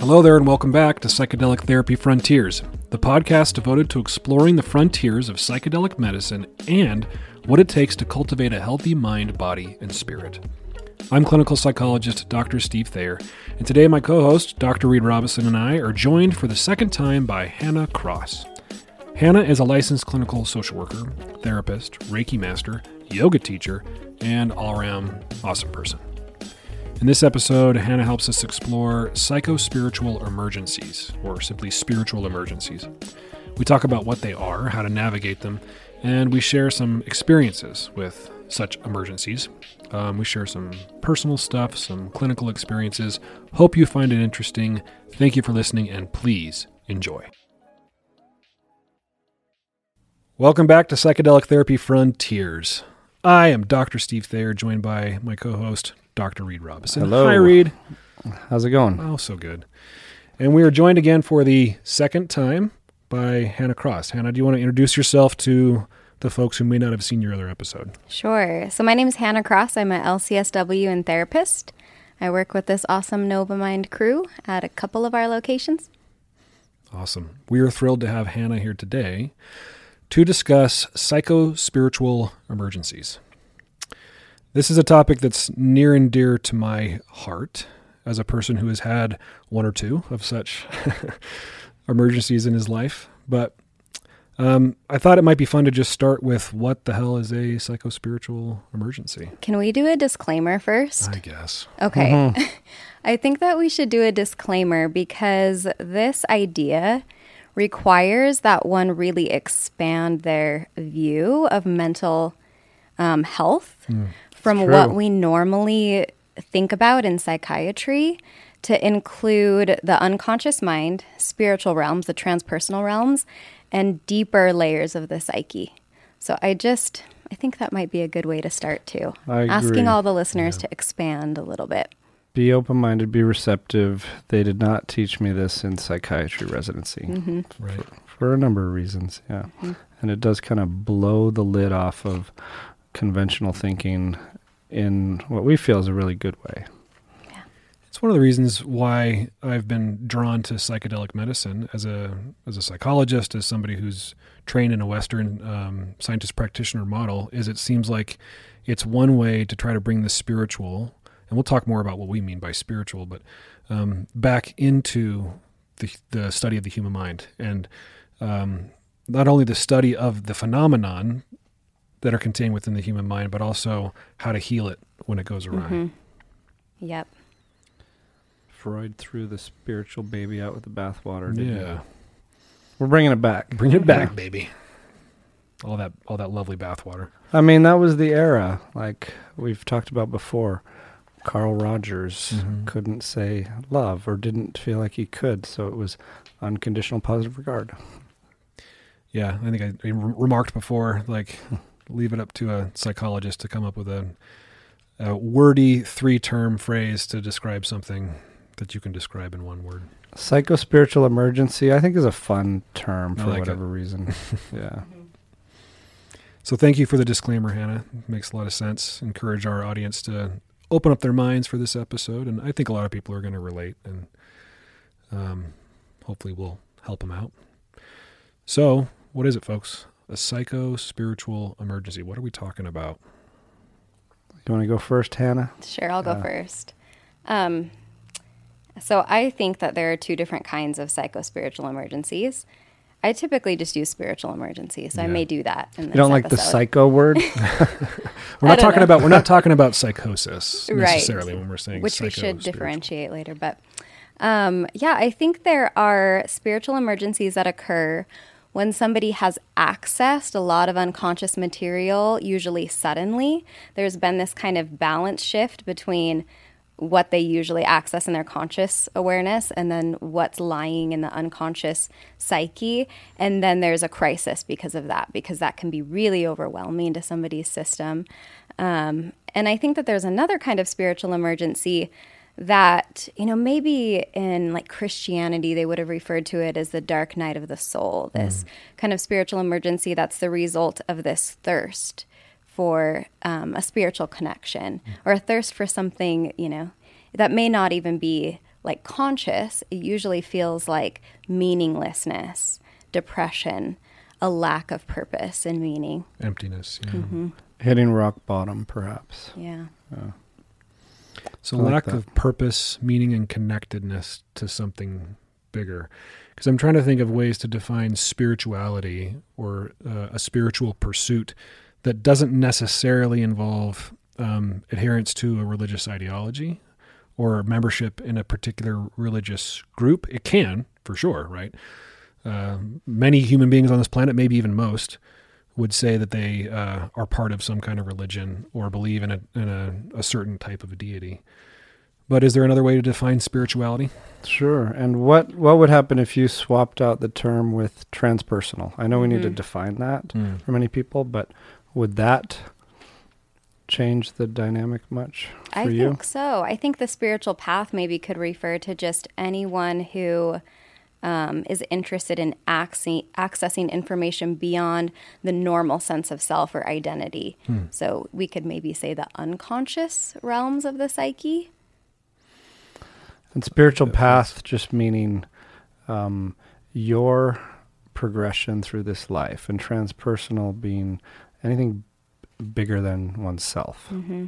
Hello there, and welcome back to Psychedelic Therapy Frontiers, the podcast devoted to exploring the frontiers of psychedelic medicine and what it takes to cultivate a healthy mind, body, and spirit. I'm clinical psychologist Dr. Steve Thayer, and today my co host, Dr. Reid Robison, and I are joined for the second time by Hannah Cross. Hannah is a licensed clinical social worker, therapist, Reiki master, yoga teacher, and all around awesome person. In this episode, Hannah helps us explore psycho spiritual emergencies, or simply spiritual emergencies. We talk about what they are, how to navigate them, and we share some experiences with such emergencies. Um, we share some personal stuff, some clinical experiences. Hope you find it interesting. Thank you for listening, and please enjoy. Welcome back to Psychedelic Therapy Frontiers. I am Dr. Steve Thayer, joined by my co host, Dr. Reid Robison. Hello. Hi, Reid. How's it going? Oh, so good. And we are joined again for the second time by Hannah Cross. Hannah, do you want to introduce yourself to the folks who may not have seen your other episode? Sure. So my name is Hannah Cross. I'm a LCSW and therapist. I work with this awesome Novamind crew at a couple of our locations. Awesome. We are thrilled to have Hannah here today to discuss psycho spiritual emergencies. This is a topic that's near and dear to my heart as a person who has had one or two of such emergencies in his life. But um, I thought it might be fun to just start with what the hell is a psychospiritual emergency? Can we do a disclaimer first? I guess. Okay. I think that we should do a disclaimer because this idea requires that one really expand their view of mental um, health from true. what we normally think about in psychiatry to include the unconscious mind, spiritual realms, the transpersonal realms, and deeper layers of the psyche. So I just I think that might be a good way to start too. I agree. Asking all the listeners to expand a little bit. Be open minded, be receptive. They did not teach me this in psychiatry residency Mm-hmm. Right. for a number of reasons. Yeah. And it does kind of blow the lid off of conventional thinking in what we feel is a really good way. It's one of the reasons why I've been drawn to psychedelic medicine as a as a psychologist, as somebody who's trained in a Western um, scientist practitioner model. Is it seems like it's one way to try to bring the spiritual, and we'll talk more about what we mean by spiritual, but um, back into the the study of the human mind, and um, not only the study of the phenomenon that are contained within the human mind, but also how to heal it when it goes awry. Mhm. Yep. Freud threw the spiritual baby out with the bathwater. didn't he? Yeah. We're bringing it back. Bring it back, baby. All that all that lovely bathwater. I mean, that was the era, like we've talked about before. Carl Rogers Mhm. couldn't say love or didn't feel like he could, so it was unconditional positive regard. Yeah, I think I, I remarked before, like, leave it up to a psychologist to come up with a, a wordy three-term phrase to describe something that you can describe in one word. Psycho spiritual emergency, I think, is a fun term for like it. whatever reason. yeah. So thank you for the disclaimer, Hannah. It makes a lot of sense. Encourage our audience to open up their minds for this episode, and I think a lot of people are going to relate, and um, hopefully we'll help them out. So, what is it, folks? A psycho spiritual emergency. What are we talking about? You want to go first, Hannah? Sure, I'll go Uh, first. Um, so I think that there are two different kinds of psycho spiritual emergencies. I typically just use spiritual emergencies, so I may do that. In this You don't like the psycho word? We're not talking know. about we're not talking about psychosis Right. necessarily when we're saying which we should spiritual. differentiate later. But um, yeah, I think there are spiritual emergencies that occur when somebody has accessed a lot of unconscious material, usually suddenly. There's been this kind of balance shift between what they usually access in their conscious awareness and then what's lying in the unconscious psyche. And then there's a crisis because of that, because that can be really overwhelming to somebody's system. Um, and I think that there's another kind of spiritual emergency that, you know, maybe in like Christianity, they would have referred to it as the dark night of the soul, this kind of spiritual emergency that's the result of this thirst for um, a spiritual connection or a thirst for something, you know, that may not even be like conscious, it usually feels like meaninglessness, depression, a lack of purpose and meaning. Emptiness. Yeah. Mm-hmm. Hitting rock bottom, perhaps. Yeah. So like lack that. of purpose, meaning, and connectedness to something bigger. Because I'm trying to think of ways to define spirituality or uh, a spiritual pursuit that doesn't necessarily involve um, adherence to a religious ideology or membership in a particular religious group. It can, for sure, right? Uh, many human beings on this planet, maybe even most, would say that they uh, are part of some kind of religion or believe in a in a, a certain type of a deity. But is there another way to define spirituality? Sure. And what what would happen if you swapped out the term with transpersonal? I know we need to Mhm. define that for many people, but would that change the dynamic much for I you? think so. I think the spiritual path maybe could refer to just anyone who um, is interested in accessing, accessing information beyond the normal sense of self or identity. So we could maybe say the unconscious realms of the psyche. And spiritual path just meaning um, your progression through this life, and transpersonal being anything bigger than oneself. Mm-hmm.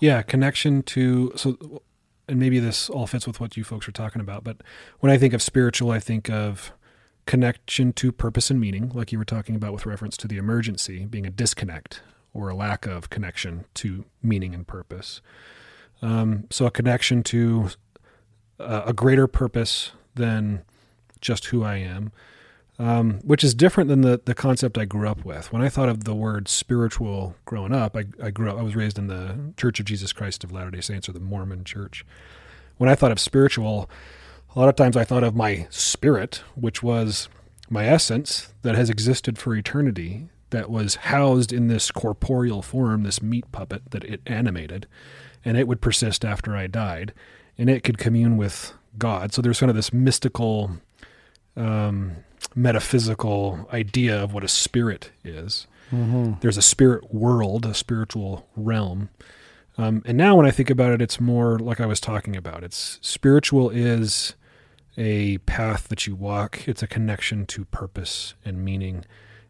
Yeah, connection to so, and maybe this all fits with what you folks are talking about. But when I think of spiritual, I think of connection to purpose and meaning, like you were talking about with reference to the emergency being a disconnect or a lack of connection to meaning and purpose. Um, so a connection to uh, a greater purpose than just who I am, um, which is different than the, the concept I grew up with. When I thought of the word spiritual growing up, I, I grew up, I was raised in the Church of Jesus Christ of Latter day Saints or the Mormon church. When I thought of spiritual, a lot of times I thought of my spirit, which was my essence that has existed for eternity, that was housed in this corporeal form, this meat puppet that it animated, and it would persist after I died, and it could commune with God. So there's kind of this mystical, um, metaphysical idea of what a spirit is. Mm-hmm. There's a spirit world, a spiritual realm. Um, and now when I think about it, it's more like I was talking about. It's spiritual is a path that you walk. It's a connection to purpose and meaning.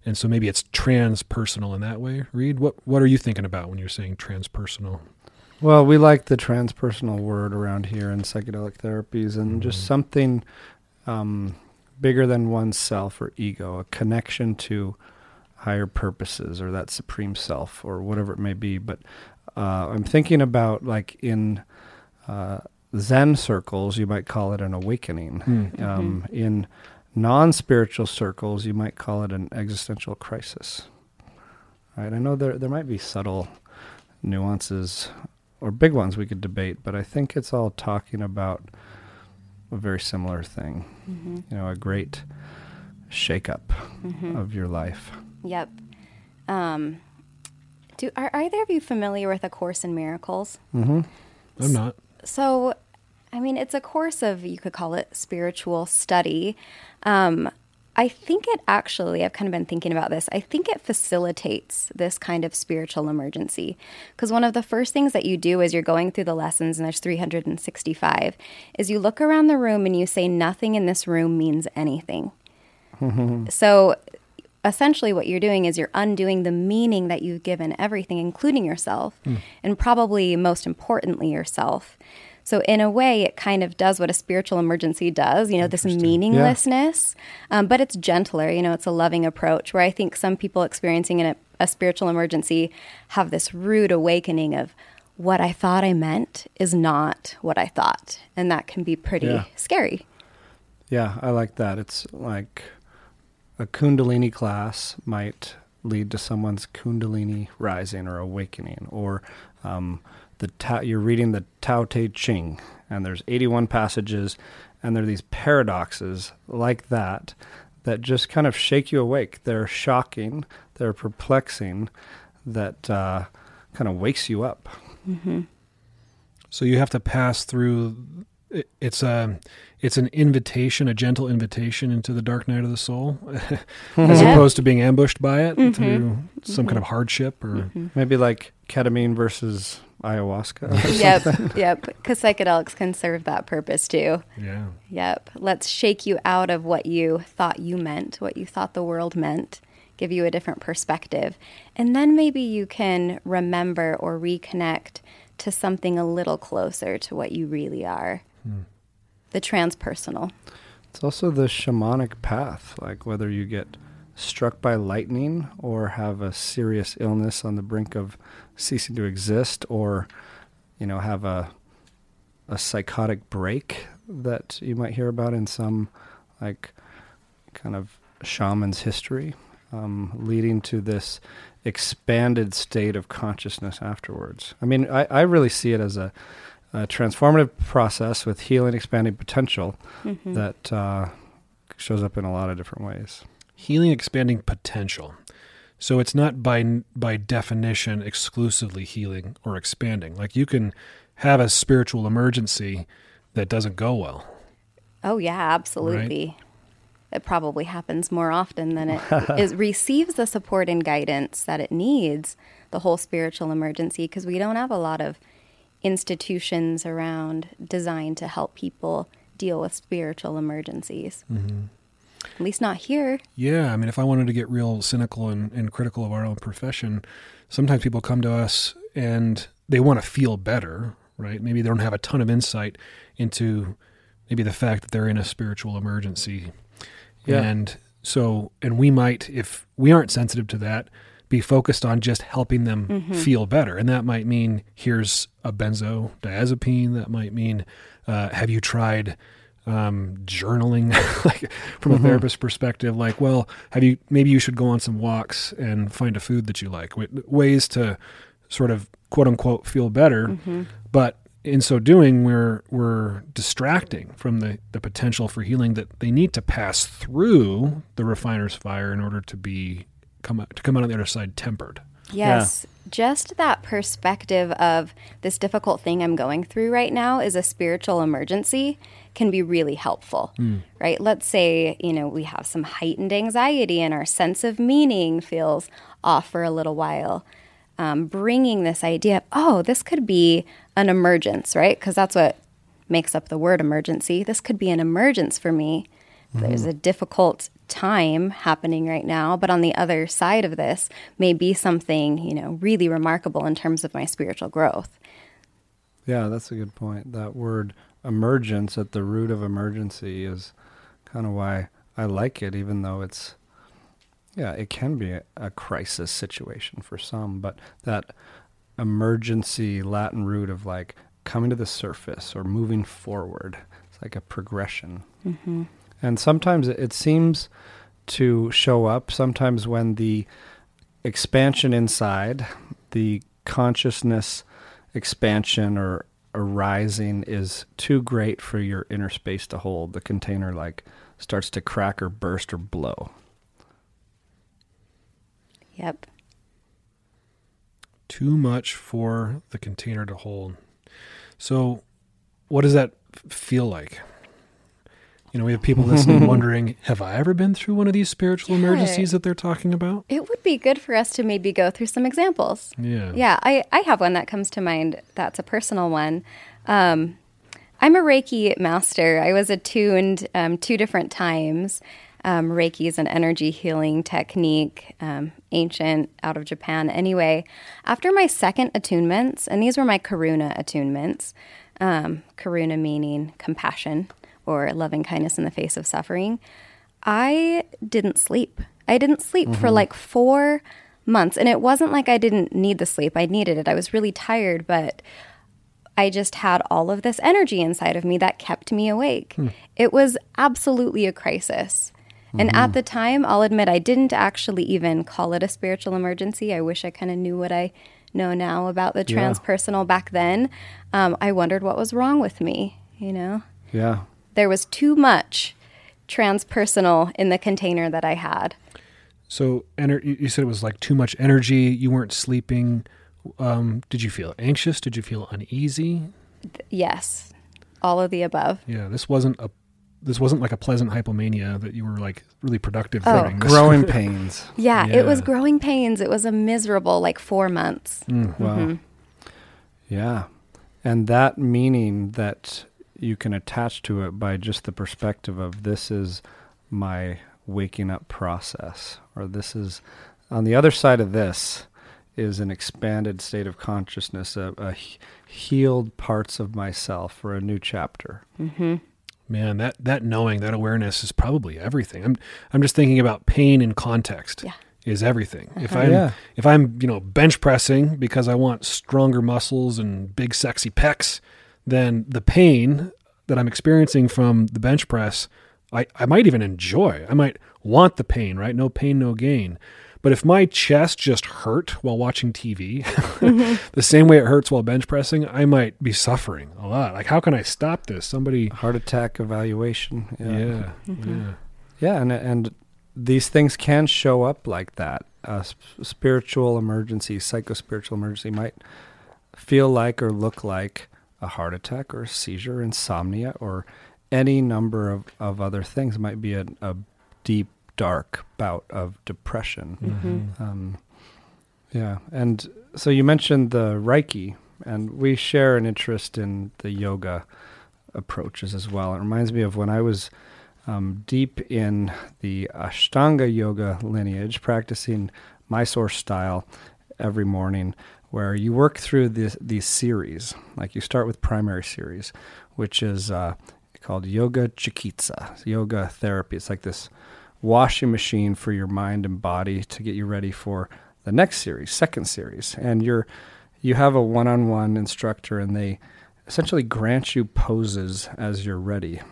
And so maybe it's transpersonal in that way. Reid, what what are you thinking about when you're saying transpersonal? Well, we like the transpersonal word around here in psychedelic therapies and just Mhm. something um, bigger than oneself or ego, a connection to higher purposes or that supreme self or whatever it may be. But uh, I'm thinking about like in uh, Zen circles, you might call it an awakening. Hmm. Um, in non spiritual circles, you might call it an existential crisis. Right? I know there there might be subtle nuances or big ones we could debate, but I think it's all talking about a very similar thing. Mm-hmm. You know, a great shakeup Mm-hmm. of your life. Yep. Um, do are either of you familiar with A Course in Miracles? Mm-hmm. I'm not. So, I mean, it's a course of, you could call it spiritual study. Um, I think it actually, I've kind of been thinking about this, I think it facilitates this kind of spiritual emergency. Because one of the first things that you do as you're going through the lessons, and there's 365, is you look around the room and you say, nothing in this room means anything. So essentially what you're doing is you're undoing the meaning that you've given everything including yourself hmm. and probably most importantly yourself so in a way it kind of does what a spiritual emergency does you know this meaninglessness. Um, but it's gentler you know it's a loving approach where i think some people experiencing a, a spiritual emergency have this rude awakening of what i thought i meant is not what i thought. And that can be pretty Yeah. scary. Yeah, I like that. It's like a Kundalini class might lead to someone's Kundalini rising or awakening, or um, the Tao, you're reading the Tao Te Ching, and there's 81 passages, and there are these paradoxes like that that just kind of shake you awake. They're shocking, they're perplexing, that uh, kind of wakes you up. So you have to pass through. It's a, it's an invitation, a gentle invitation into the dark night of the soul, as Yeah. opposed to being ambushed by it Mhm. through some Mhm. kind of hardship or. Mhm. Maybe like ketamine versus ayahuasca. or yep, yep. Because psychedelics can serve that purpose too. Yeah. Yep. Let's shake you out of what you thought you meant, what you thought the world meant, give you a different perspective. And then maybe you can remember or reconnect to something a little closer to what you really are. Hmm. The transpersonal. It's also the shamanic path, like whether you get struck by lightning or have a serious illness on the brink of ceasing to exist or you know have a a psychotic break that you might hear about in some like kind of shaman's history um, leading to this expanded state of consciousness afterwards i mean i, I really see it as a, a transformative process with healing expanding potential Mhm. that uh, shows up in a lot of different ways Healing expanding potential. So it's not by by definition exclusively healing or expanding. Like you can have a spiritual emergency that doesn't go well. Oh yeah, absolutely. It probably happens more often than it, it receives the support and guidance that it needs. The whole spiritual emergency, because we don't have a lot of institutions around designed to help people deal with spiritual emergencies. Mm-hmm. At least not here. Yeah, I mean, if I wanted to get real cynical and, and critical of our own profession, sometimes people come to us and they want to feel better, right? Maybe they don't have a ton of insight into maybe the fact that they're in a spiritual emergency. Yeah. And so, and we might, if we aren't sensitive to that, be focused on just helping them feel better. And that might mean here's a benzodiazepine. That might mean, uh, have you tried um, journaling, like from a therapist perspective? Like, well, have you, maybe you should go on some walks and find a food that you like. W- ways to sort of quote unquote feel better. But in so doing, we're we're distracting from the, the potential for healing that they need to pass through the refiner's fire in order to be come out, to come out on the other side tempered. Yes. Just that perspective of this difficult thing I'm going through right now is a spiritual emergency can be really helpful, right? Let's say, you know, we have some heightened anxiety and our sense of meaning feels off for a little while. Um, bringing this idea of, oh, this could be an emergence, right? Because that's what makes up the word emergency. This could be an emergence for me. There's a difficult time happening right now, but on the other side of this may be something, you know, really remarkable in terms of my spiritual growth. Yeah, that's a good point. That word emergence at the root of emergency is kind of why I like it, even though it's, yeah, it can be a, a crisis situation for some, but that emergency Latin root of like coming to the surface or moving forward, it's like a progression. Mm-hmm. And sometimes it, it seems to show up, sometimes when the expansion inside, the consciousness expansion or arising is too great for your inner space to hold. The container like starts to crack or burst or blow. Yep. Too much for the container to hold. So, what does that feel like? You know, we have people listening wondering, have I ever been through one of these spiritual Yeah. emergencies that they're talking about? It would be good for us to maybe go through some examples. Yeah. Yeah, I, I have one that comes to mind that's a personal one. Um, I'm a Reiki master. I was attuned um, two different times. Um, Reiki is an energy healing technique, um, ancient, out of Japan. Anyway, after my second attunements, and these were my Karuna attunements, um, Karuna meaning compassion or loving kindness in the face of suffering, I didn't sleep. I didn't sleep for mm-hmm. like four months. And it wasn't like I didn't need the sleep, I needed it. I was really tired, but I just had all of this energy inside of me that kept me awake. Hmm. It was absolutely a crisis. And at mm-hmm. the time, I'll admit I didn't actually even call it a spiritual emergency. I wish I kind of knew what I know now about the Yeah. transpersonal back then. Um, I wondered what was wrong with me, you know? Yeah. There was too much transpersonal in the container that I had. So, ener- you you said it was like too much energy. You weren't sleeping. Um, did you feel anxious? Did you feel uneasy? Yes, all of the above. Yeah, this wasn't a. This wasn't like a pleasant hypomania that you were like really productive Oh. during. Growing pains. Yeah, it was growing pains. It was a miserable like four months. Mm. Wow. Yeah. And that meaning that you can attach to it by just the perspective of this is my waking up process, or this is on the other side of this is an expanded state of consciousness, a, a healed parts of myself, or a new chapter. Mm-hmm. Man, that that knowing, that awareness is probably everything. I'm I'm just thinking about pain in context. Yeah. Is everything. If Uh-huh. I'm Yeah. if I'm, you know, bench pressing because I want stronger muscles and big sexy pecs, then the pain that I'm experiencing from the bench press, I, I might even enjoy. I might want the pain, right? No pain, no gain. But if my chest just hurt while watching TV, the same way it hurts while bench pressing, I might be suffering a lot. Like, how can I stop this? Somebody, Heart attack evaluation. yeah, Mm-hmm. yeah. Yeah, and and these things can show up like that. A spiritual emergency, psychospiritual emergency might feel like or look like a heart attack or a seizure, insomnia, or any number of, of other things. It might be a, a deep, dark bout of depression. Mm-hmm. Um, yeah, and so you mentioned the Reiki, and we share an interest in the yoga approaches as well. It reminds me of when I was um, deep in the Ashtanga yoga lineage, practicing Mysore style every morning, where you work through this, these series. Like you start with primary series, which is uh, called Yoga Chikitsa, yoga therapy. It's like this washing machine for your mind and body to get you ready for the next series, second series. And you're you have a one-on-one instructor and they essentially grant you poses as you're ready.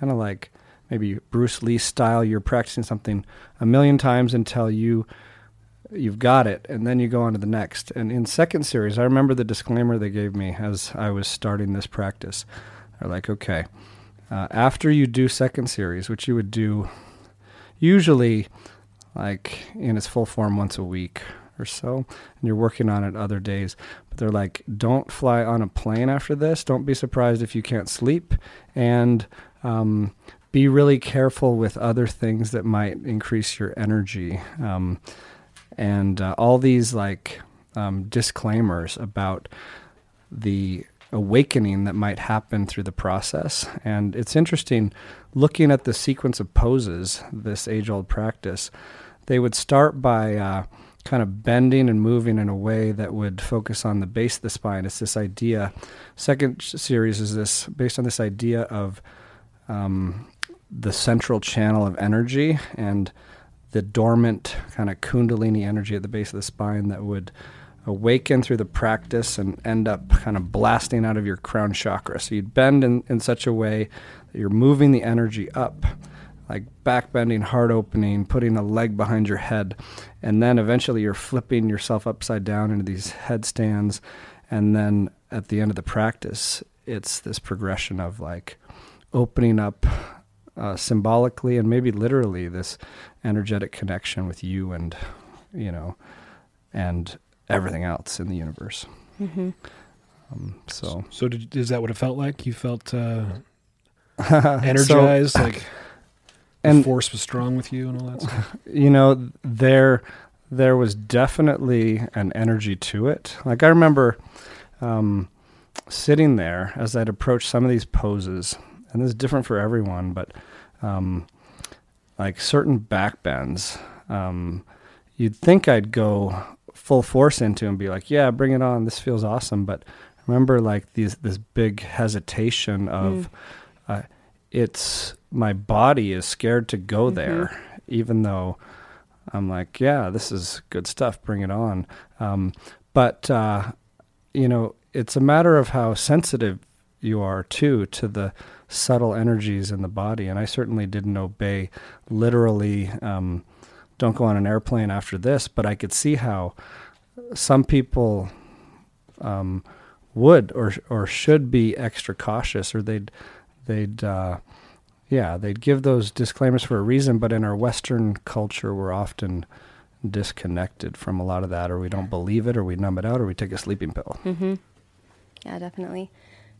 Kind of like maybe Bruce Lee style you're practicing something a million times until you you've got it and then you go on to the next. And in second series, I remember the disclaimer they gave me as I was starting this practice. They're like, "Okay, uh, after you do second series, which you would do usually like in its full form once a week or so, and you're working on it other days. But they're like, don't fly on a plane after this. Don't be surprised if you can't sleep, and um, be really careful with other things that might increase your energy. Um, and uh, all these like um, disclaimers about the awakening that might happen through the process. And it's interesting looking at the sequence of poses, this age old practice, they would start by uh, kind of bending and moving in a way that would focus on the base of the spine. It's this idea. Second series is this based on this idea of um, the central channel of energy and the dormant kind of kundalini energy at the base of the spine that would awaken through the practice and end up kind of blasting out of your crown chakra. So you'd bend in, in such a way that you're moving the energy up, like back bending, heart opening, putting a leg behind your head. And then eventually you're flipping yourself upside down into these headstands. And then at the end of the practice, it's this progression of like opening up uh, symbolically and maybe literally this energetic connection with you and, you know, and everything else in the universe. Mm-hmm. Um, so So, did, is that what it felt like? You felt uh, so, energized, like the and force was strong with you, and all that stuff. you know there there was definitely an energy to it like i remember um, sitting there as i'd approach some of these poses and this is different for everyone but um, like certain back bends um, you'd think i'd go full force into and be like yeah bring it on. This feels awesome. But remember like these this big hesitation of uh, it's my body is scared to go Mhm. there even though i'm like yeah this is good stuff. Bring it on. Um, but uh, you know it's a matter of how sensitive you are too to the subtle energies in the body and i certainly didn't obey literally um, don't go on an airplane after this but i could see how some people um, would or or should be extra cautious or they'd they'd uh, yeah they'd give those disclaimers for a reason but in our western culture we're often disconnected from a lot of that or we don't believe it or we numb it out or we take a sleeping pill Mm-hmm. Yeah, definitely.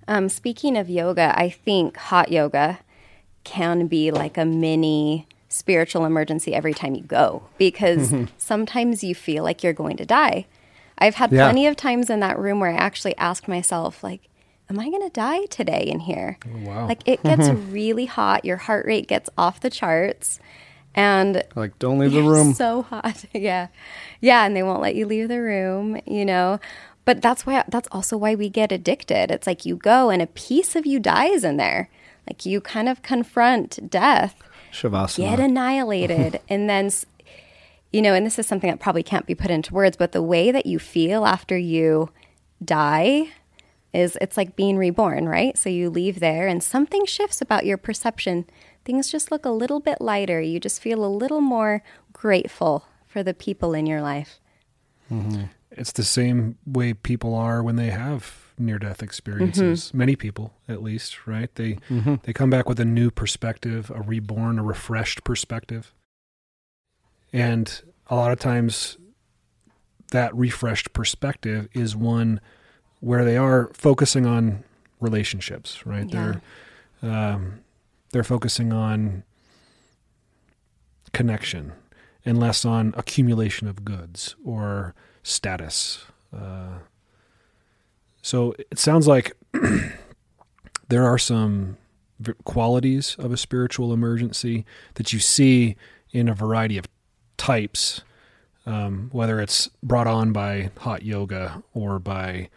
Um, speaking of yoga, I think hot yoga can be like a mini spiritual emergency every time you go because sometimes you feel like you're going to die. I've had Yeah. plenty of times in that room where I actually asked myself, like, am I going to die today in here? Oh, wow. Like, it gets really hot. Your heart rate gets off the charts. And Like, don't leave the room. so hot. yeah. Yeah. And they won't let you leave the room, you know? But that's why, that's also why we get addicted. It's like you go and a piece of you dies in there. Like you kind of confront death Shavasana. get annihilated and then you know and this is something that probably can't be put into words but the way that you feel after you die is it's like being reborn right so you leave there and something shifts about your perception things just look a little bit lighter you just feel a little more grateful for the people in your life mm-hmm. It's the same way people are when they have near death experiences. Many people, at least, right? They they come back with a new perspective, a reborn, a refreshed perspective. And a lot of times that refreshed perspective is one where they are focusing on relationships, right? Yeah. They're um, they're focusing on connection and less on accumulation of goods or status. Uh, so it sounds like there are some qualities of a spiritual emergency that you see in a variety of types, um, whether it's brought on by hot yoga or by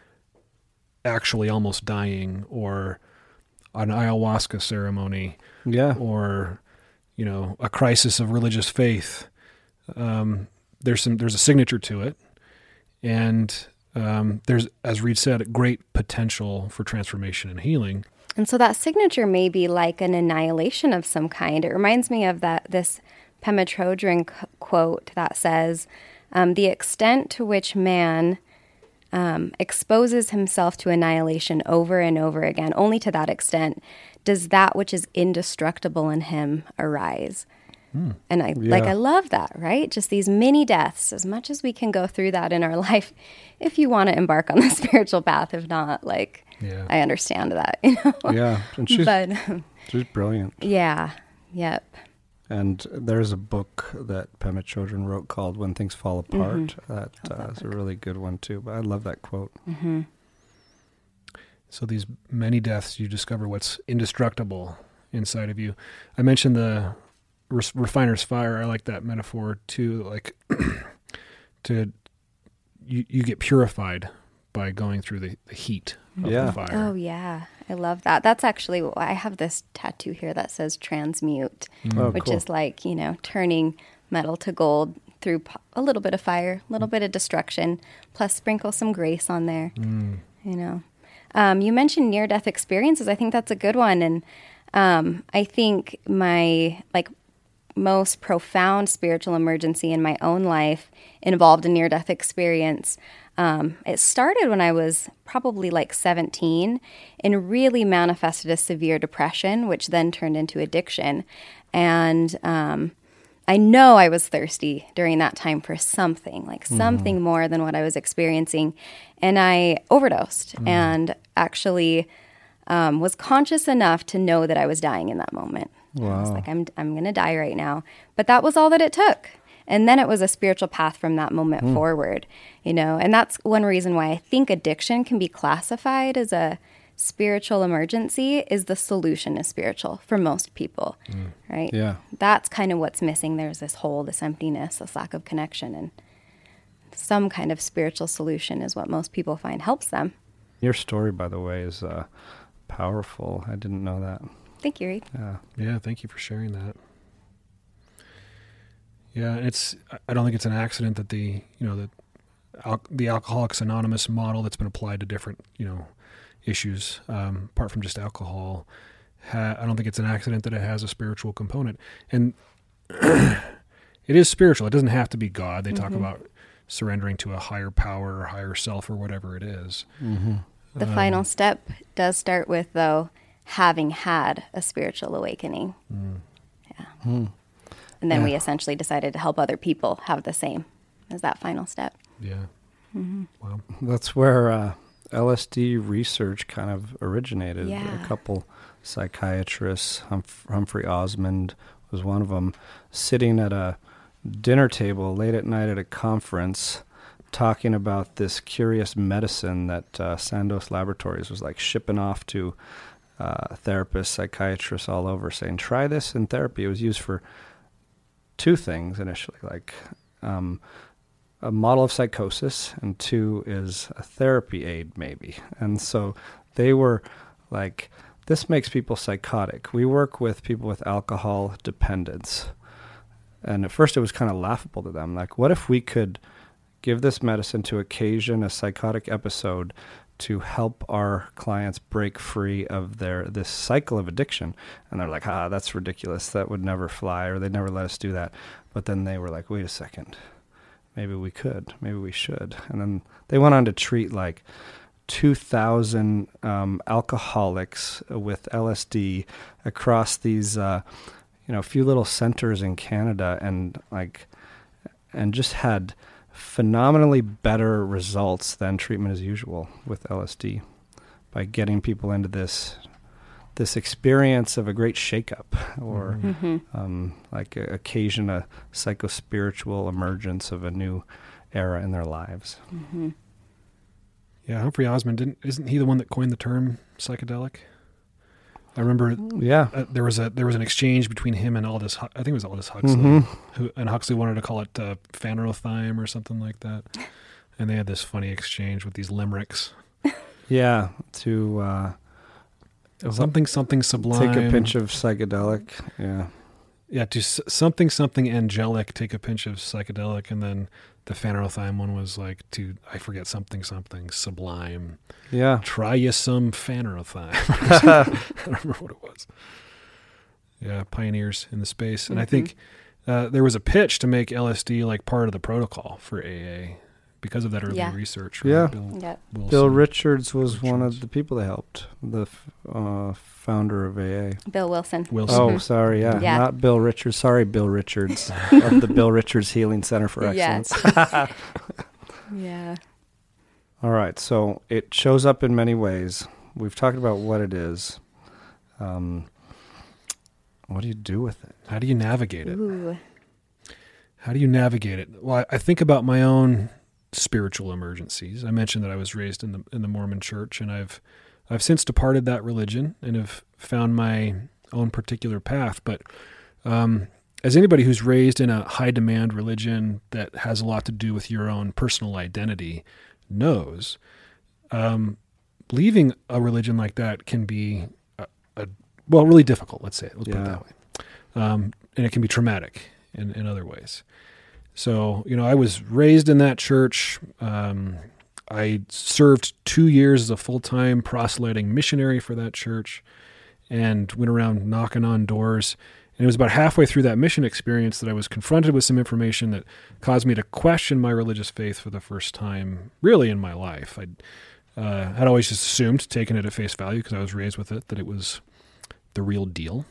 actually almost dying or an ayahuasca ceremony Yeah. or you know a crisis of religious faith um, there's some there's a signature to it and um, there's as reed said great potential for transformation and healing And so that signature may be like an annihilation of some kind. It reminds me of that this Pema Chodron quote that says, um, "The extent to which man um, exposes himself to annihilation over and over again, only to that extent does that which is indestructible in him arise." Hmm. And I like I love that, right? Just these mini deaths, as much as we can go through that in our life, if you want to embark on the spiritual path. If not, like Yeah. I understand that, you know. Yeah. And she's, but um, she's brilliant. yeah, yep. And there's a book that Pema Chodron wrote called "When Things Fall mm-hmm. Apart." That uh, is a really good one too. But I love that quote. Mm-hmm. so these many deaths you discover what's indestructible inside of you i mentioned the refiner's fire i like that metaphor too like to you, you get purified by going through the, the heat of Yeah. the fire Oh yeah, I love that. That's actually I have this tattoo here that says transmute, Oh, which cool. is like you know turning metal to gold through a little bit of fire, a little bit of destruction, plus sprinkle some grace on there. You know, um, you mentioned near death experiences. I think that's a good one, and um, I think my like most profound spiritual emergency in my own life involved a near death experience. Um, it started when I was probably like 17 and really manifested as severe depression, which then turned into addiction. And um, I know I was thirsty during that time for something, like something more than what I was experiencing. And I overdosed and actually um, was conscious enough to know that I was dying in that moment. I was like, I'm, I'm going to die right now. But that was all that it took. And then it was a spiritual path from that moment forward, you know. And that's one reason why I think addiction can be classified as a spiritual emergency is the solution is spiritual for most people, right? Yeah. That's kind of what's missing. There's this hole, this emptiness, this lack of connection and some kind of spiritual solution is what most people find helps them. Your story, by the way, is uh, powerful. I didn't know that. Thank you, Reid. Yeah. Yeah, thank you for sharing that. Yeah, it's I- I don't think it's an accident that the you know the al- the Alcoholics Anonymous model that's been applied to different you know issues um, apart from just alcohol. Ha- I don't think it's an accident that it has a spiritual component, and it is spiritual. It doesn't have to be God. They talk about surrendering to a higher power or higher self or whatever it is. Mm-hmm. The final step does start with, though, having had a spiritual awakening. Yeah. And then Yeah. we essentially decided to help other people have the same as that final step. Yeah. Wow. That's where uh, LSD research kind of originated. Yeah. A couple psychiatrists, Humph- Humphrey Osmond was one of them, sitting at a dinner table late at night at a conference. talking about this curious medicine that uh, Sandoz Laboratories was like shipping off to uh, therapists, psychiatrists all over, saying, "Try this in therapy." It was used for two things initially, like um, a model of psychosis, and two is a therapy aid, maybe. And so they were like, "This makes people psychotic." We work with people with alcohol dependence, and at first it was kind of laughable to them. Like, what if we could give this medicine to occasion a psychotic episode to help our clients break free of their this cycle of addiction. And they're like ah that's ridiculous. That would never fly or they'd never let us do that. But then they were like wait a second. Maybe we could. Maybe we should. And then they went on to treat like 2000 um, alcoholics with lsd across these uh, you know a few little centers in canada and like and just had phenomenally better results than treatment as usual with LSD by getting people into this this experience of a great shakeup or mm-hmm. um, like a, occasion a psychospiritual emergence of a new era in their lives. Mm-hmm. Yeah, Humphrey Osmond didn't isn't he the one that coined the term psychedelic? I remember. Yeah, uh, there was a there was an exchange between him and Aldous. I think it was Aldous Huxley, mm-hmm. who and Huxley wanted to call it uh, or something like that, and they had this funny exchange with these limericks. Yeah, to uh, something something sublime. Take a pinch of psychedelic. Yeah, yeah. To s- something something angelic. Take a pinch of psychedelic, and then the phanerothyme one was like to I forget something something sublime. Yeah. Try you some phanerothyme. I don't remember what it was. Yeah, pioneers in the space, mm-hmm. and I mm-hmm. think uh, there was a pitch to make LSD like part of the protocol for AA because of that early yeah. research. Right? Yeah. Bill, yeah. Bill Richards was Richards. one of the people that helped, the uh, founder of AA. Bill Wilson. Wilson. Oh, sorry. Yeah. yeah. Not Bill Richards. Sorry, Bill Richards of the Bill Richards Healing Center for Excellence. Yes. yeah. All right. So it shows up in many ways. We've talked about what it is. Um, what do you do with it? How do you navigate it? Ooh. How do you navigate it? Well, I think about my own spiritual emergencies. I mentioned that I was raised in the in the Mormon Church, and I've I've since departed that religion and have found my own particular path. But um, as anybody who's raised in a high demand religion that has a lot to do with your own personal identity knows, um, leaving a religion like that can be a, a well really difficult. Let's say it. Let's yeah. put it that way, um, and it can be traumatic in in other ways. So, you know, I was raised in that church. Um, I served two years as a full time proselyting missionary for that church and went around knocking on doors. And it was about halfway through that mission experience that I was confronted with some information that caused me to question my religious faith for the first time, really, in my life. I uh, had always just assumed, taken it at face value because I was raised with it, that it was the real deal.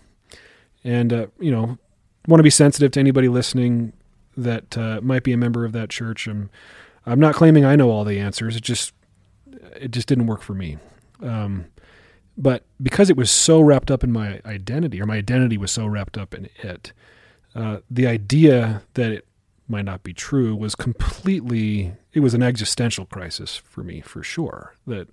And, uh, you know, want to be sensitive to anybody listening that uh, might be a member of that church. I'm, I'm not claiming I know all the answers. It just it just didn't work for me. Um, but because it was so wrapped up in my identity, or my identity was so wrapped up in it, uh, the idea that it might not be true was completely. It was an existential crisis for me, for sure. That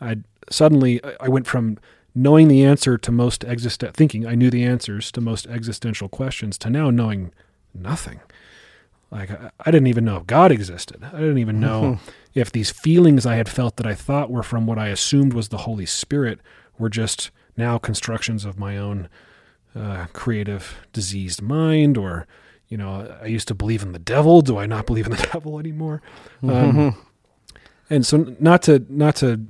I suddenly I went from knowing the answer to most exist thinking I knew the answers to most existential questions to now knowing nothing. Like I, I didn't even know if God existed. I didn't even know if these feelings I had felt that I thought were from what I assumed was the Holy Spirit were just now constructions of my own uh, creative diseased mind or you know i used to believe in the devil. Do i not believe in the devil anymore? Um, and so not to not to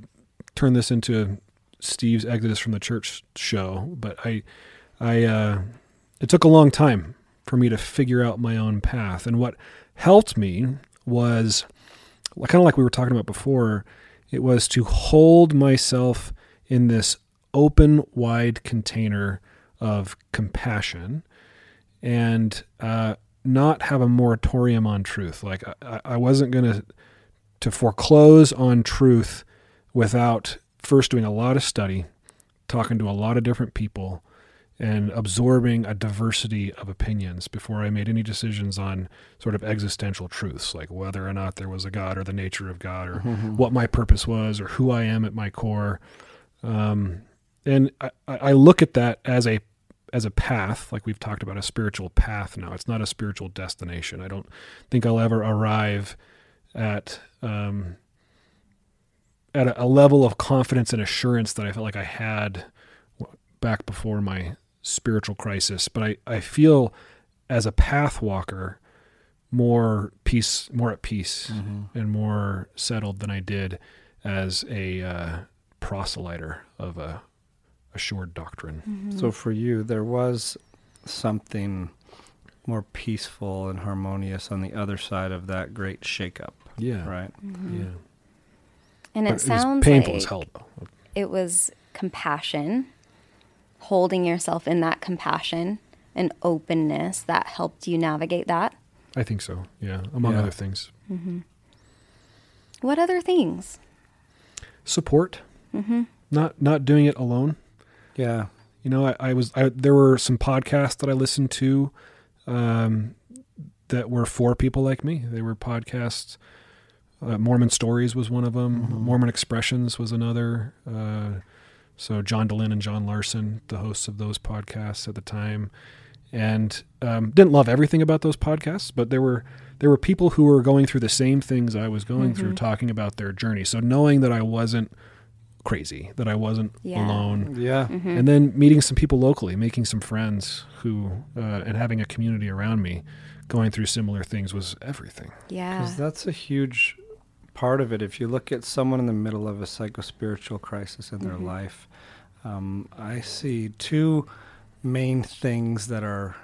turn this into steve's exodus from the church show but i i uh, it took a long time for me to figure out my own path. And what helped me was kind of like we were talking about before, it was to hold myself in this open, wide container of compassion and uh, not have a moratorium on truth. Like I, I wasn't going to to foreclose on truth without first doing a lot of study, talking to a lot of different people, and absorbing a diversity of opinions before I made any decisions on sort of existential truths, like whether or not there was a God or the nature of God or Mm-hmm. what my purpose was or who I am at my core. Um, and I, I look at that as a as a path, like we've talked about, a spiritual path now. It's not a spiritual destination. I don't think I'll ever arrive at um, at a, a level of confidence and assurance that I felt like I had back before my spiritual crisis. But I, I feel as a path walker more peace, more at peace, mm-hmm. and more settled than I did as a uh, proselyter of a assured doctrine. Mm-hmm. So for you, there was something more peaceful and harmonious on the other side of that great shakeup, Yeah, right? Mm-hmm. Yeah, And But it sounds was painful like as hell though. it was compassion, holding yourself in that compassion and openness that helped you navigate that. I think so. Yeah, among Yeah. other things, What other things? support. Not not doing it alone. Yeah. You know, I, I was I, there were some podcasts that I listened to um, that were for people like me. They were podcasts. Uh, Mormon Stories was one of them. Mormon Expressions was another. Uh, so John Dehlin and John Larsen, the hosts of those podcasts at the time, and um, didn't love everything about those podcasts, but there were there were people who were going through the same things I was going through, talking about their journey. So knowing that I wasn't crazy, that I wasn't Yeah. alone, Yeah. and then meeting some people locally, making some friends who, uh, and having a community around me going through similar things was everything. Yeah. Because that's a huge part of it. If you look at someone in the middle of a psychospiritual crisis in their life, um, I see two main things that are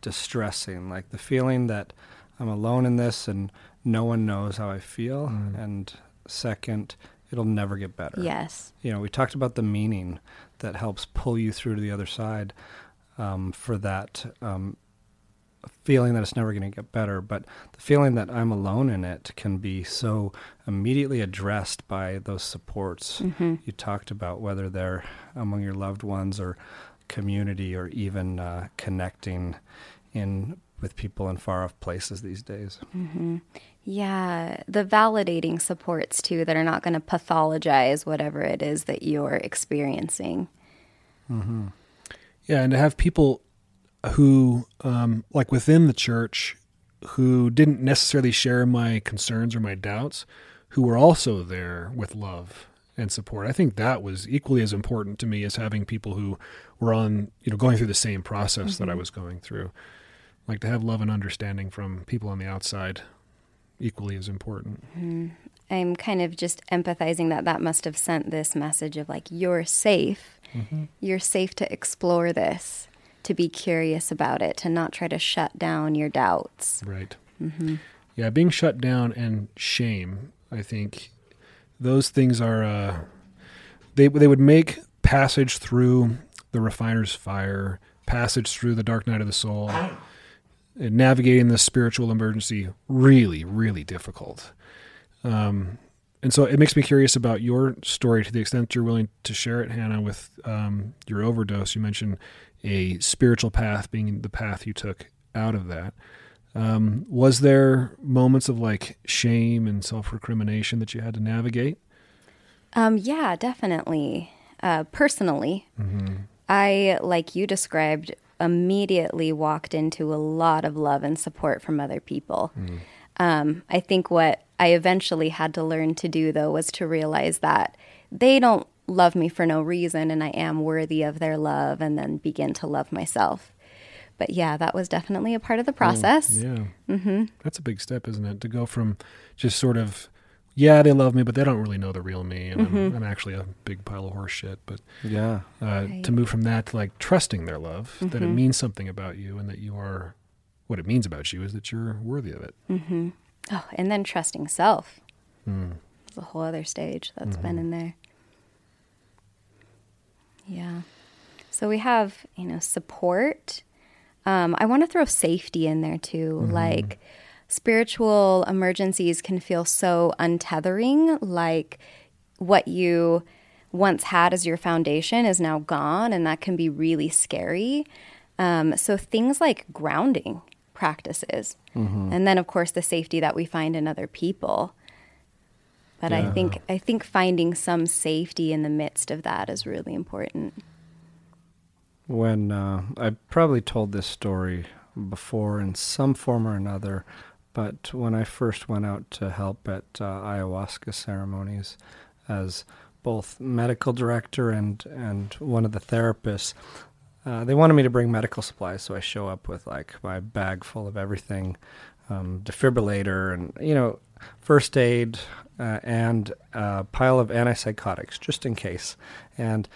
distressing, like the feeling that I'm alone in this and no one knows how I feel, and second, it'll never get better. yes. You know, we talked about the meaning that helps pull you through to the other side um, for that um, feeling that it's never going to get better. But the feeling that I'm alone in it can be so immediately addressed by those supports mm-hmm. you talked about, whether they're among your loved ones or community or even uh, connecting in with people in far off places these days. Mm-hmm. Yeah. The validating supports too that are not going to pathologize whatever it is that you're experiencing. Mm-hmm. Yeah, and to have people who, um, like within the church, who didn't necessarily share my concerns or my doubts, who were also there with love and support. I think that was equally as important to me as having people who were on, you know, going through the same process that I mm-hmm. was going through. Like to have love and understanding from people on the outside, equally as important. Mm-hmm. I'm kind of just empathizing that that must have sent this message of like, you're safe. Mm-hmm. You're safe to explore this, to be curious about it, to not try to shut down your doubts. Right. Yeah, being shut down and shame. I think those things are. Uh, they they would make passage through the refiner's fire, passage through the dark night of the soul, and navigating the spiritual emergency really really difficult. Um, and so it makes me curious about your story to the extent you're willing to share it, Hannah, with um, your overdose. You mentioned a spiritual path being the path you took out of that. Um, was there moments of like shame and self recrimination that you had to navigate? Um, yeah, definitely. Uh, personally, I, like you described, immediately walked into a lot of love and support from other people. Um, I think what I eventually had to learn to do, though, was to realize that they don't love me for no reason and I am worthy of their love, and then begin to love myself. But yeah, that was definitely a part of the mm, process. Yeah. Mm-hmm. That's a big step, isn't it? To go from just sort of, yeah, they love me, but they don't really know the real me. And I'm, mm-hmm. I'm actually a big pile of horse shit. But Yeah. uh, Right. to move from that to like trusting their love, that it mm-hmm. means something about you and that you are, what it means about you is that you're worthy of it. Mm-hmm. Oh, and then trusting self. Hmm. It's a whole other stage that's been in there. Yeah. So we have, you know, support. Um, I want to throw safety in there too. Like spiritual emergencies can feel so untethering, like what you once had as your foundation is now gone, and that can be really scary. Um, so things like grounding practices, mm-hmm. and then of course the safety that we find in other people. But yeah. I think I think finding some safety in the midst of that is really important. When uh, I probably told this story before in some form or another, but when I first went out to help at uh, ayahuasca ceremonies as both medical director and and one of the therapists, uh, they wanted me to bring medical supplies, so I show up with like my bag full of everything, um, defibrillator, and you know, first aid, uh, and a pile of antipsychotics just in case. And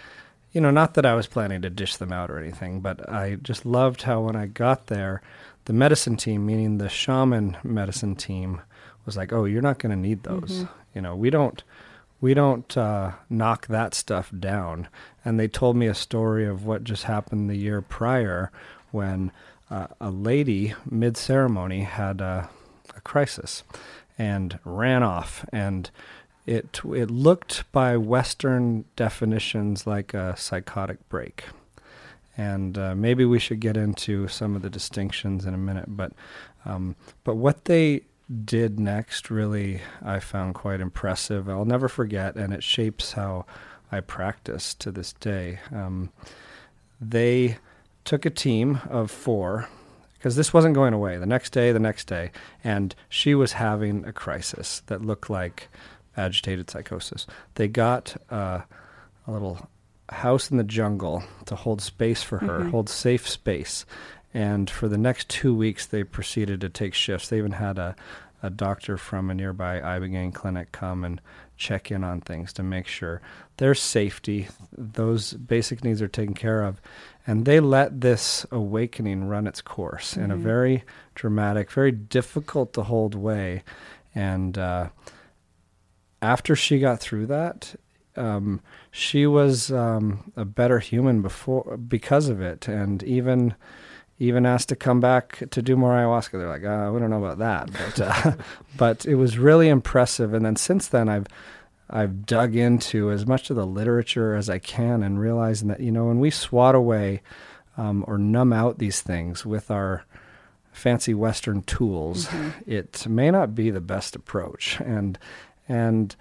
you know, not that I was planning to dish them out or anything, but I just loved how when I got there, the medicine team, meaning the shaman medicine team, was like, "Oh, you're not going to need those. Mm-hmm. You know, we don't." we don't uh, knock that stuff down. And they told me a story of what just happened the year prior when uh, a lady mid ceremony had a, a, crisis and ran off. And it, it looked by Western definitions like a psychotic break. And uh, maybe we should get into some of the distinctions in a minute. But, um, but what they did next really I found quite impressive. I'll never forget, and it shapes how I practice to this day. Um, they took a team of four because this wasn't going away. The next day, the next day, and she was having a crisis that looked like agitated psychosis. They got uh, a little house in the jungle to hold space for her, mm-hmm. hold safe space. And for the next two weeks, they proceeded to take shifts. They even had a, a doctor from a nearby Ibogaine clinic come and check in on things to make sure their safety, those basic needs are taken care of. And they let this awakening run its course mm-hmm. in a mm-hmm. very dramatic, very difficult to hold way. And uh, after she got through that, um, she was um, a better human before because of it, and even even asked to come back to do more ayahuasca. They're like, oh, we don't know about that, but uh, but it was really impressive. And then since then, I've I've dug into as much of the literature as I can and realizing that you know when we swat away um, or numb out these things with our fancy Western tools, mm-hmm. it may not be the best approach. And and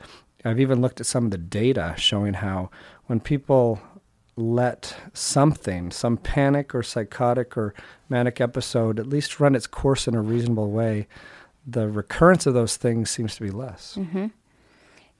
I've even looked at some of the data showing how when people let something, some panic or psychotic or manic episode, at least run its course in a reasonable way, the recurrence of those things seems to be less. Mm-hmm.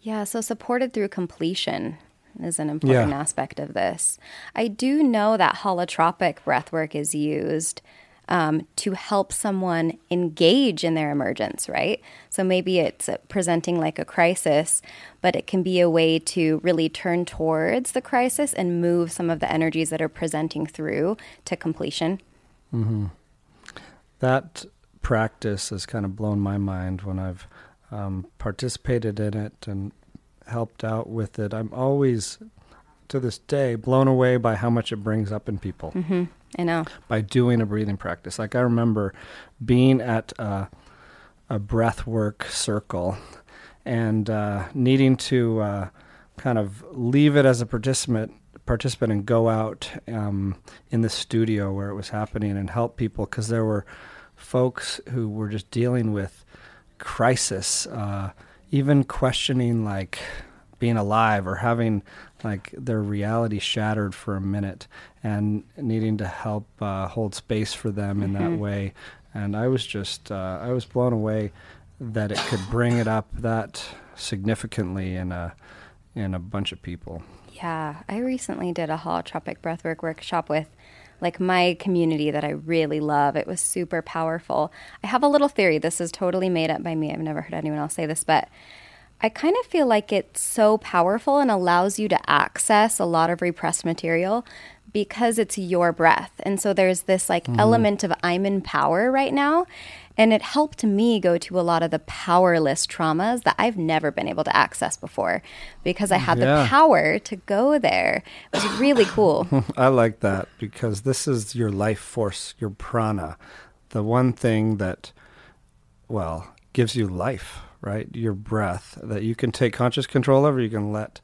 Yeah, so supported through completion is an important yeah. aspect of this. I do know that holotropic breathwork is used um, to help someone engage in their emergence, right? So maybe it's presenting like a crisis, but it can be a way to really turn towards the crisis and move some of the energies that are presenting through to completion. Mm-hmm. That practice has kind of blown my mind when I've um, participated in it and helped out with it. I'm always, to this day, blown away by how much it brings up in people. Mm-hmm. I know. By doing a breathing practice. Like I remember being at a, a breath work circle and uh, needing to uh, kind of leave it as a participant participant and go out um, in the studio where it was happening and help people because there were folks who were just dealing with crisis, uh, even questioning like being alive or having like their reality shattered for a minute and needing to help uh, hold space for them mm-hmm. in that mm-hmm. way. And I was just, uh, I was blown away that it could bring it up that significantly in a, in a bunch of people. Yeah, I recently did a holotropic breathwork workshop with like my community that I really love. It was super powerful. I have a little theory. This is totally made up by me. I've never heard anyone else say this, but I kind of feel like it's so powerful and allows you to access a lot of repressed material because it's your breath. And so there's this like mm-hmm. element of I'm in power right now. And it helped me go to a lot of the powerless traumas that I've never been able to access before because I had yeah. the power to go there. It was really cool. I like that because this is your life force, your prana, the one thing that, well, gives you life right? Your breath that you can take conscious control of, or You can let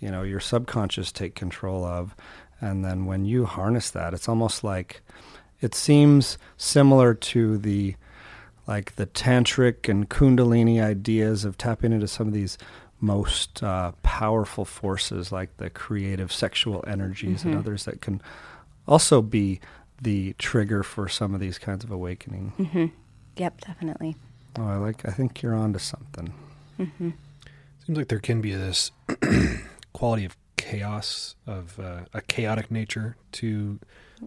you know, your subconscious take control of. And then when you harness that, it's almost like it seems similar to the like the tantric and kundalini ideas of tapping into some of these most uh, powerful forces like the creative sexual energies Mm-hmm. and others that can also be the trigger for some of these kinds of awakening. hmm Yep, definitely. Oh, I like. I think you're onto something. hmm Seems like there can be this quality of chaos, of uh, a chaotic nature to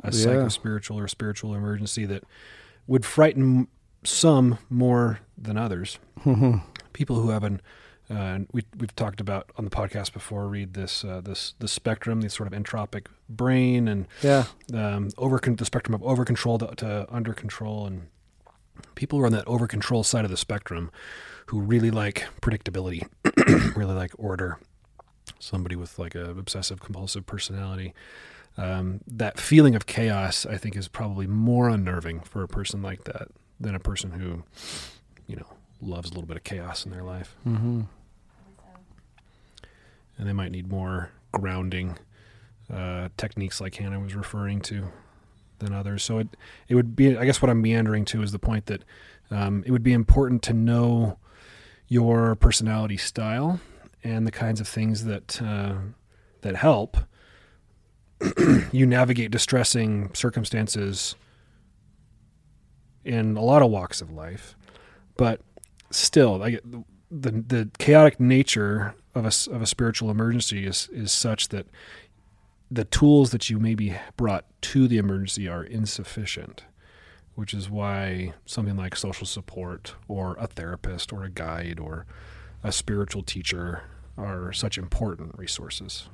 a Yeah. psycho spiritual or spiritual emergency that would frighten some more than others. People who have an uh, we we've talked about on the podcast before. Read this uh, this the spectrum, the sort of entropic brain, and yeah. um, over the spectrum of over control to, to under control, and people who are on that over control side of the spectrum, who really like predictability, really like order. Somebody with like a obsessive compulsive personality, um, that feeling of chaos, I think, is probably more unnerving for a person like that than a person who, you know, loves a little bit of chaos in their life, Mm-hmm. and they might need more grounding uh, techniques like Hannah was referring to than others. So it it would be I guess what I'm meandering to is the point that um, it would be important to know your personality style and the kinds of things that uh, that help you navigate distressing circumstances in a lot of walks of life, but still, like the the chaotic nature of a of a spiritual emergency is is such that the tools that you maybe brought to the emergency are insufficient, which is why something like social support or a therapist or a guide or a spiritual teacher are such important resources.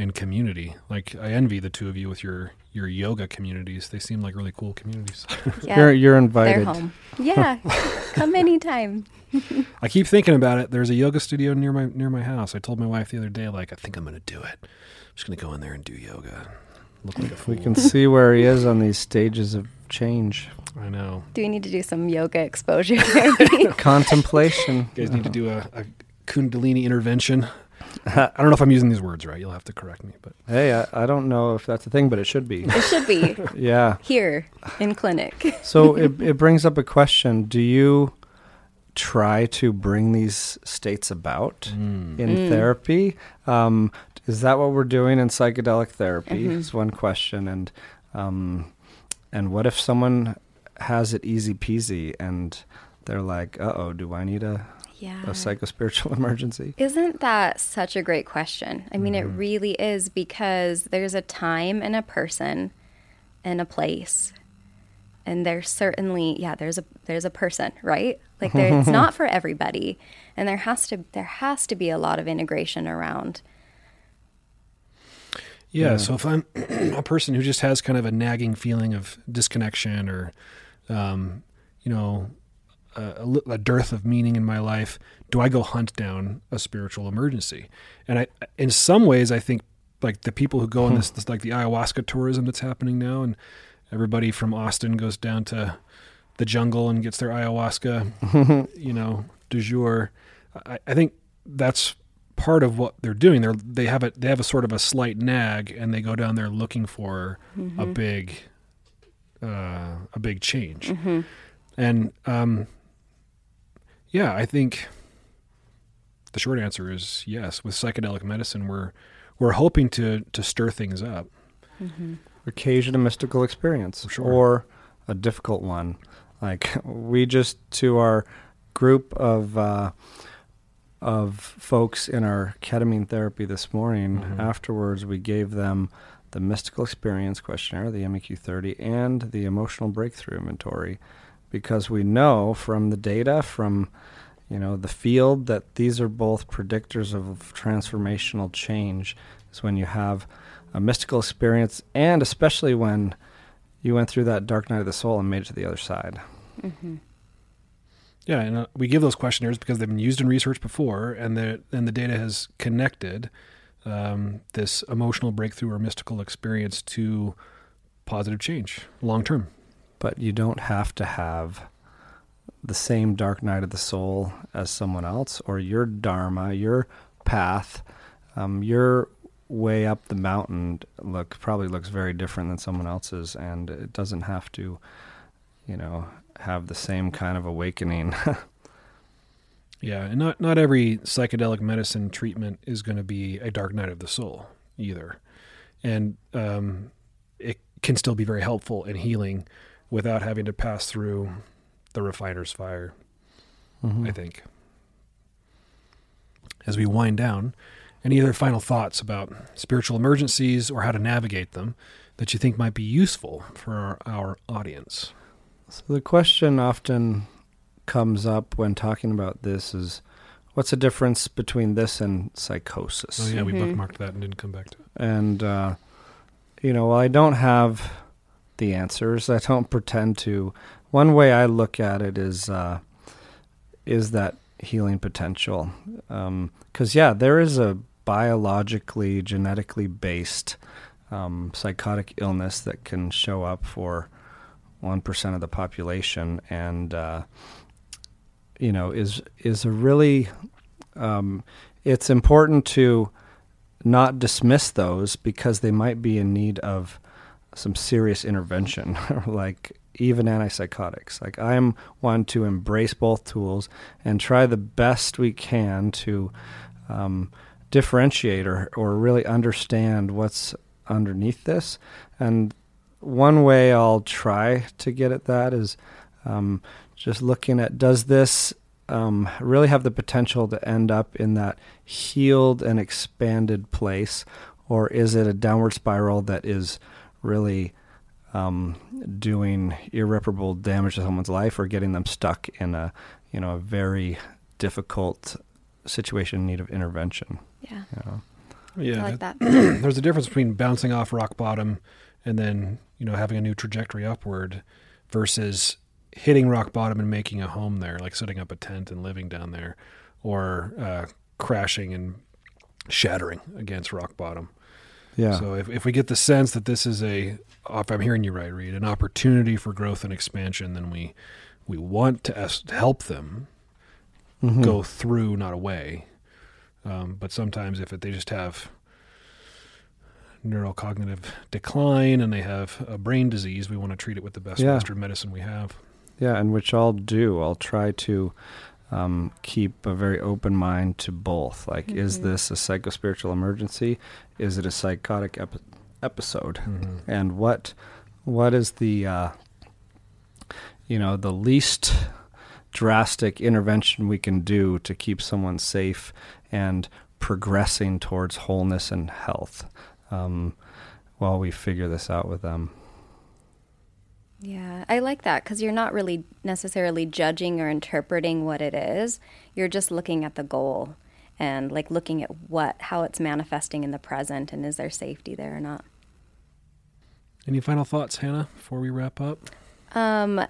In community, like I envy the two of you with your your yoga communities. They seem like really cool communities. Yeah, You're you're they're invited. home. Yeah, come anytime. I keep thinking about it. There's a yoga studio near my near my house. I told my wife the other day, like, I think I'm gonna do it. I'm just gonna go in there and do yoga. Look like a fool. We can see where he is on these stages of change. I know. Do we need to do some yoga exposure therapy? Contemplation. You guys need to do a, a Kundalini intervention. I don't know if I'm using these words right. You'll have to correct me, but Hey, I, I don't know if that's a thing, but it should be. it should be Yeah. here in clinic. So it it brings up a question. Do you try to bring these states about mm, in Mm. therapy? Um, is that what we're doing in psychedelic therapy? Mhm. Is one question. And um, and what if someone has it easy peasy and they're like, uh oh, do I need a, Yeah. a psychospiritual emergency? Isn't that such a great question? I mean, it really is because there's a time and a person and a place. And there's certainly, yeah, there's a there's a person, right? Like there, it's not for everybody, and there has to there has to be a lot of integration around. yeah. Yeah. So if I'm a person who just has kind of a nagging feeling of disconnection or, um, you know, a, a dearth of meaning in my life, do I go hunt down a spiritual emergency? And I, in some ways, I think like the people who go on this, this like the ayahuasca tourism that's happening now, and everybody from Austin goes down to the jungle and gets their ayahuasca, you know, du jour. I, I think that's part of what they're doing. They're they have a they have a sort of a slight nag, and they go down there looking for a big, uh, a big change. hmm And um, yeah, I think the short answer is yes. With psychedelic medicine, we're we're hoping to to stir things up. hmm occasion a mystical experience Sure. or a difficult one. Like we just to our group of uh, of folks in our ketamine therapy this morning. Mhm. Afterwards, we gave them the mystical experience questionnaire, the MEQ thirty, and the emotional breakthrough inventory, because we know from the data from you know the field that these are both predictors of transformational change. Is when you have a mystical experience, and especially when you went through that dark night of the soul and made it to the other side. hmm Yeah, and uh, we give those questionnaires because they've been used in research before, and the and the data has connected um, this emotional breakthrough or mystical experience to positive change long term. But you don't have to have the same dark night of the soul as someone else, or your dharma, your path, um, your way up the mountain look probably looks very different than someone else's, and it doesn't have to, you know, have the same kind of awakening. Yeah, and not not every psychedelic medicine treatment is going to be a dark night of the soul either, and um, it can still be very helpful and healing without having to pass through the refiner's fire. Mhm. I think. As we wind down, any other final thoughts about spiritual emergencies or how to navigate them that you think might be useful for our, our audience? So the question often comes up when talking about this is what's the difference between this and psychosis? Oh yeah, we Mhm. bookmarked that and didn't come back to it. And uh, you know, while I don't have the answers, I don't pretend to. One way I look at it is uh, is that healing potential. Because yeah, there is a biologically, genetically based um, psychotic illness that can show up for one percent of the population, and uh, you know is is a really um, it's important to not dismiss those because they might be in need of some serious intervention, like even antipsychotics. Like I'm one to embrace both tools and try the best we can to um, differentiate or, or really understand what's underneath this. And one way I'll try to get at that is um, just looking at does this um, really have the potential to end up in that healed and expanded place, or is it a downward spiral that is really um, doing irreparable damage to someone's life, or getting them stuck in a you know a very difficult situation in need of intervention? Yeah. You know? Yeah, I like that. there's a difference between bouncing off rock bottom and then you know having a new trajectory upward versus hitting rock bottom and making a home there like setting up a tent and living down there or uh, crashing and shattering against rock bottom Yeah. so if, if we get the sense that this is a if i'm hearing you right Reid an opportunity for growth and expansion then we we want to help them Mhm. go through, not away. Um, but sometimes if it, they just have neurocognitive decline and they have a brain disease, we want to treat it with the best Yeah. Western medicine we have. Yeah, and which I'll do. I'll try to um, keep a very open mind to both. Like, is Mhm. this a psychospiritual emergency? Is it a psychotic epi- episode? Mhm. And what what is the uh, you know the least drastic intervention we can do to keep someone safe and progressing towards wholeness and health um, while we figure this out with them. Yeah, I like that because you're not really necessarily judging or interpreting what it is. You're just looking at the goal and like looking at what how it's manifesting in the present and is there safety there or not. Any final thoughts, Hannah, before we wrap up? Um,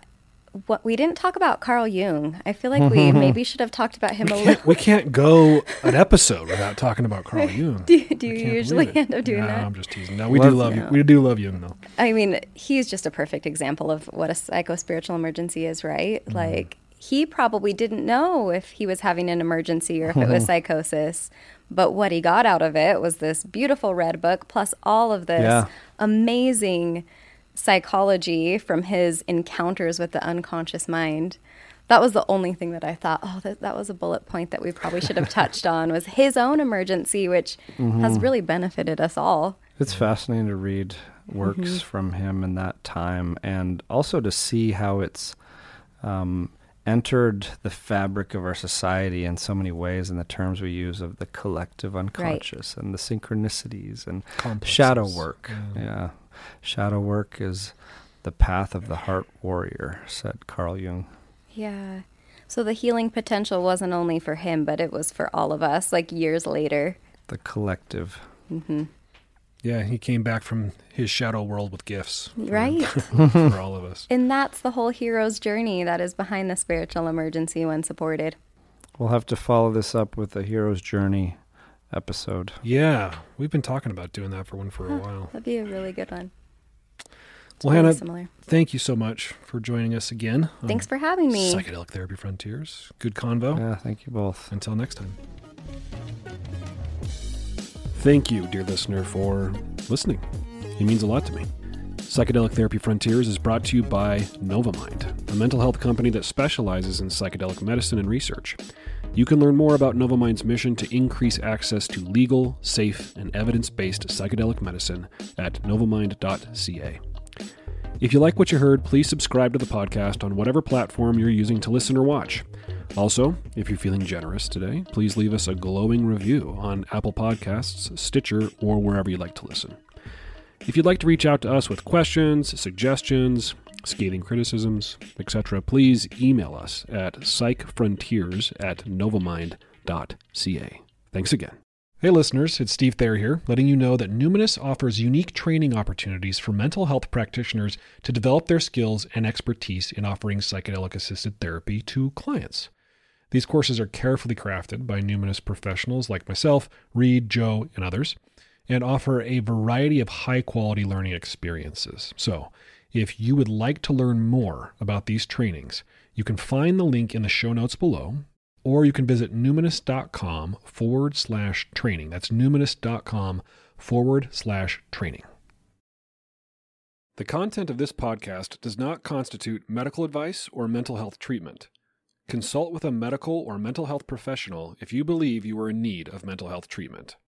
what we didn't talk about Carl Jung. I feel like we maybe should have talked about him a little. We can't go an episode without talking about Carl Jung. Do, do you usually end up doing no, that? I'm just teasing. No, we Love- do love you. We do love Jung, though. I mean, he's just a perfect example of what a psychospiritual emergency is, right? Mm-hmm. Like, he probably didn't know if he was having an emergency or if it was psychosis. But what he got out of it was this beautiful red book, plus all of this Yeah. amazing psychology from his encounters with the unconscious mind. That was the only thing that I thought, oh, that, that was a bullet point that we probably should have touched on was his own emergency, which has really benefited us all. It's fascinating to read works Mm-hmm. from him in that time and also to see how it's um, entered the fabric of our society in so many ways in the terms we use of the collective unconscious and the synchronicities and Complexes. shadow work. Yeah. Yeah. Shadow work is the path of the heart warrior, said Carl Jung. Yeah. So the healing potential wasn't only for him, but it was for all of us, like years later. The collective. Mm-hmm. Yeah, he came back from his shadow world with gifts. for- Right. for all of us. and that's the whole hero's journey that is behind the spiritual emergency when supported. We'll have to follow this up with a hero's journey episode. Yeah, we've been talking about doing that for one for a while. That'd be a really good one. It's Well, Hannah, similar. thank you so much for joining us again. Thanks for having me. Psychedelic Therapy Frontiers. Good convo. Yeah, thank you both. Until next time. Thank you, dear listener, for listening. It means a lot to me. Psychedelic Therapy Frontiers is brought to you by Novamind, a mental health company that specializes in psychedelic medicine and research. You can learn more about Novamind's mission to increase access to legal, safe, and evidence based psychedelic medicine at novamind.ca. If you like what you heard, please subscribe to the podcast on whatever platform you're using to listen or watch. Also, if you're feeling generous today, please leave us a glowing review on Apple Podcasts, Stitcher, or wherever you like to listen. If you'd like to reach out to us with questions, suggestions, scathing criticisms, etc., please email us at psychfrontiers at novamind.ca. Thanks again. Hey listeners, it's Steve Thayer here, letting you know that Numinous offers unique training opportunities for mental health practitioners to develop their skills and expertise in offering psychedelic assisted therapy to clients. These courses are carefully crafted by Numinous professionals like myself, Reid, Joe, and others, and offer a variety of high quality learning experiences. So, if you would like to learn more about these trainings, you can find the link in the show notes below, or you can visit numinous.com forward slash training. That's numinous.com forward slash training. The content of this podcast does not constitute medical advice or mental health treatment. Consult with a medical or mental health professional if you believe you are in need of mental health treatment.